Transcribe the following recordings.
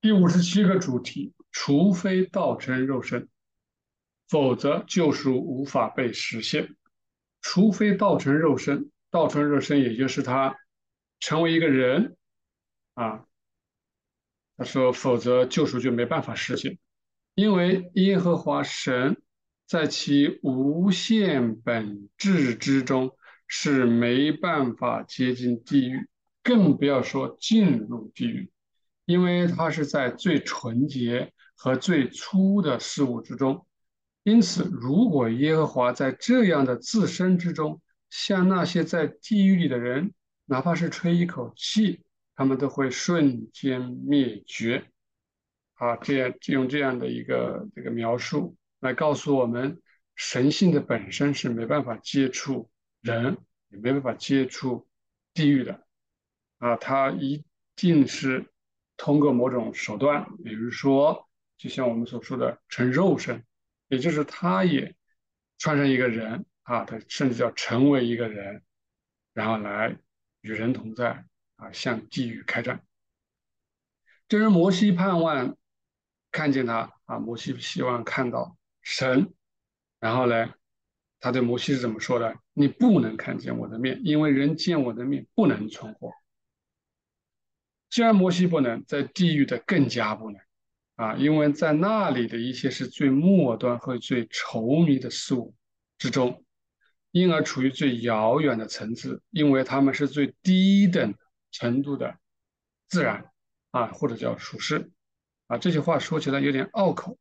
第五十七个主题：除非道成肉身，否则救赎无法被实现。除非道成肉身，道成肉身也就是他成为一个人啊。他说，否则救赎就没办法实现，因为耶和华神在其无限本质之中是没办法接近地狱，更不要说进入地狱。因为它是在最纯洁和最粗的事物之中，因此，如果耶和华在这样的自身之中，像那些在地狱里的人，哪怕是吹一口气，他们都会瞬间灭绝。啊，这样用这样的一个这个描述来告诉我们，神性的本身是没办法接触人，也没办法接触地狱的。啊，他一定是。通过某种手段，比如说，就像我们所说的成肉身，也就是他也穿上一个人啊，他甚至要成为一个人，然后来与人同在啊，向地狱开战。这是摩西盼望看见他啊，摩西希望看到神，然后呢，他对摩西是怎么说的？你不能看见我的面，因为人见我的面不能存活。既然摩西不能，在地狱的更加不能，啊，因为在那里的一些是最末端和最稠密的事物之中，因而处于最遥远的层次，因为他们是最低等程度的自然，啊，或者叫属世，啊，这些话说起来有点拗口，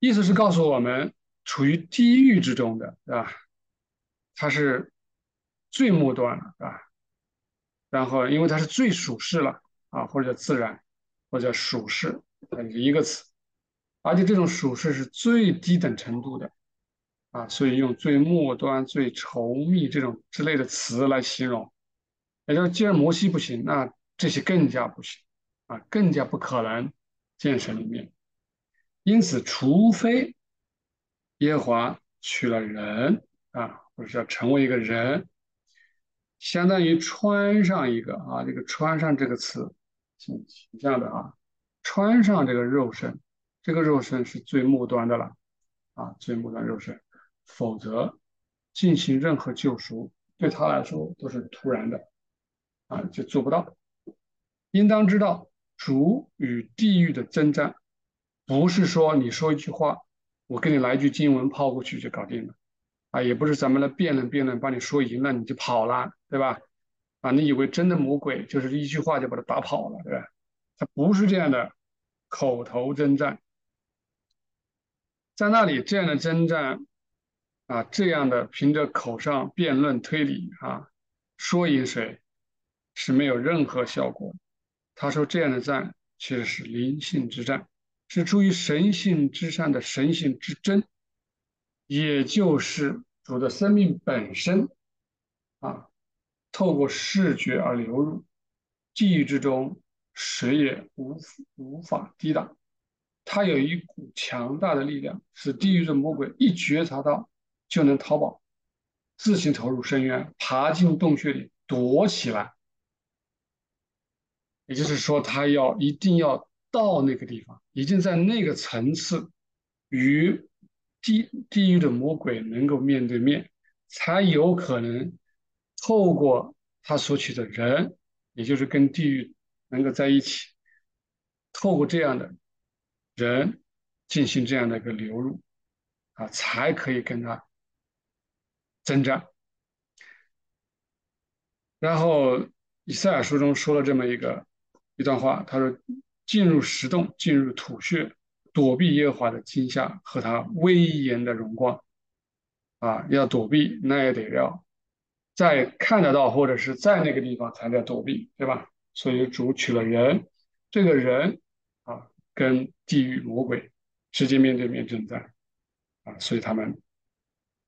意思是告诉我们，处于地狱之中的，啊？它是最末端了，啊？然后，因为它是最属世了啊，或者叫自然，或者叫属世，它是一个词，而且这种属世是最低等程度的啊，所以用最末端、最稠密这种之类的词来形容。也就是，既然摩西不行，那这些更加不行啊，更加不可能建成里面。因此，除非耶和华娶了人啊，或者叫成为一个人。相当于穿上一个啊，这个“穿上”这个词挺形象的啊，穿上这个肉身，这个肉身是最末端的了啊，最末端肉身，否则进行任何救赎对他来说都是突然的啊，就做不到。应当知道，主与地狱的征战，不是说你说一句话，我给你来一句经文抛过去就搞定了。啊，也不是咱们来辩论辩论，把你说赢了你就跑了，对吧？啊，你以为真的魔鬼就是一句话就把他打跑了，对吧？他不是这样的，口头征战，在那里这样的征战，啊，这样的凭着口上辩论推理啊，说赢谁是没有任何效果。他说这样的战其实是灵性之战，是出于神性之上的神性之争。也就是主的生命本身啊，透过视觉而流入地狱之中，谁也无无法抵挡。它有一股强大的力量，使地狱的魔鬼一觉察到就能逃跑，自行投入深渊，爬进洞穴里躲起来。也就是说，他要一定要到那个地方，已经在那个层次与。地地狱的魔鬼能够面对面，才有可能透过他所取的人，也就是跟地狱能够在一起，透过这样的人进行这样的一个流入，啊，才可以跟他征战。然后以赛亚书中说了这么一个一段话，他说：“进入石洞，进入土穴。”躲避耶和华的惊吓和他威严的荣光，啊，要躲避那也得要在看得到或者是在那个地方才叫躲避，对吧？所以主取了人，这个人啊，跟地狱魔鬼直接面对面正在，啊，所以他们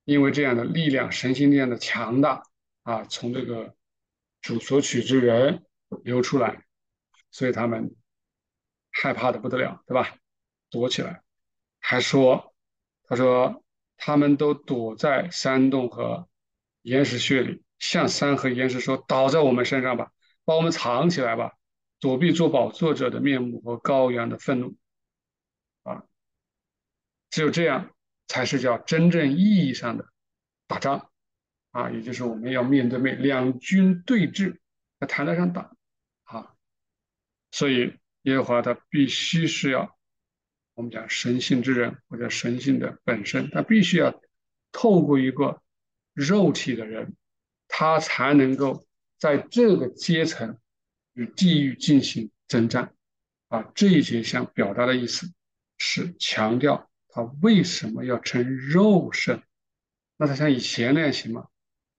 因为这样的力量，神性力量的强大啊，从这个主所取之人流出来，所以他们害怕的不得了，对吧？躲起来，还说：“他说他们都躲在山洞和岩石穴里，向山和岩石说：‘倒在我们身上吧，把我们藏起来吧，躲避做宝座者的面目和羔羊的愤怒，啊，只有这样才是叫真正意义上的打仗，啊，也就是我们要面对面两军对峙，在台上打，啊，所以耶和华他必须是要我们讲神性之人或者神性的本身，他必须要透过一个肉体的人，他才能够在这个阶层。与地狱进行征战，啊，这一节想表达的意思是强调他为什么要成肉身？那他像以前那样行吗？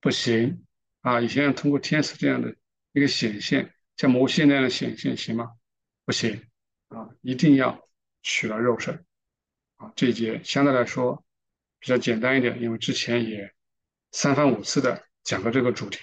不行，啊，以前通过天使这样的一个显现，像摩西那样的显现行吗？不行，啊，一定要取了肉身，啊，这一节相对来说比较简单一点，因为之前也三番五次的讲过这个主题。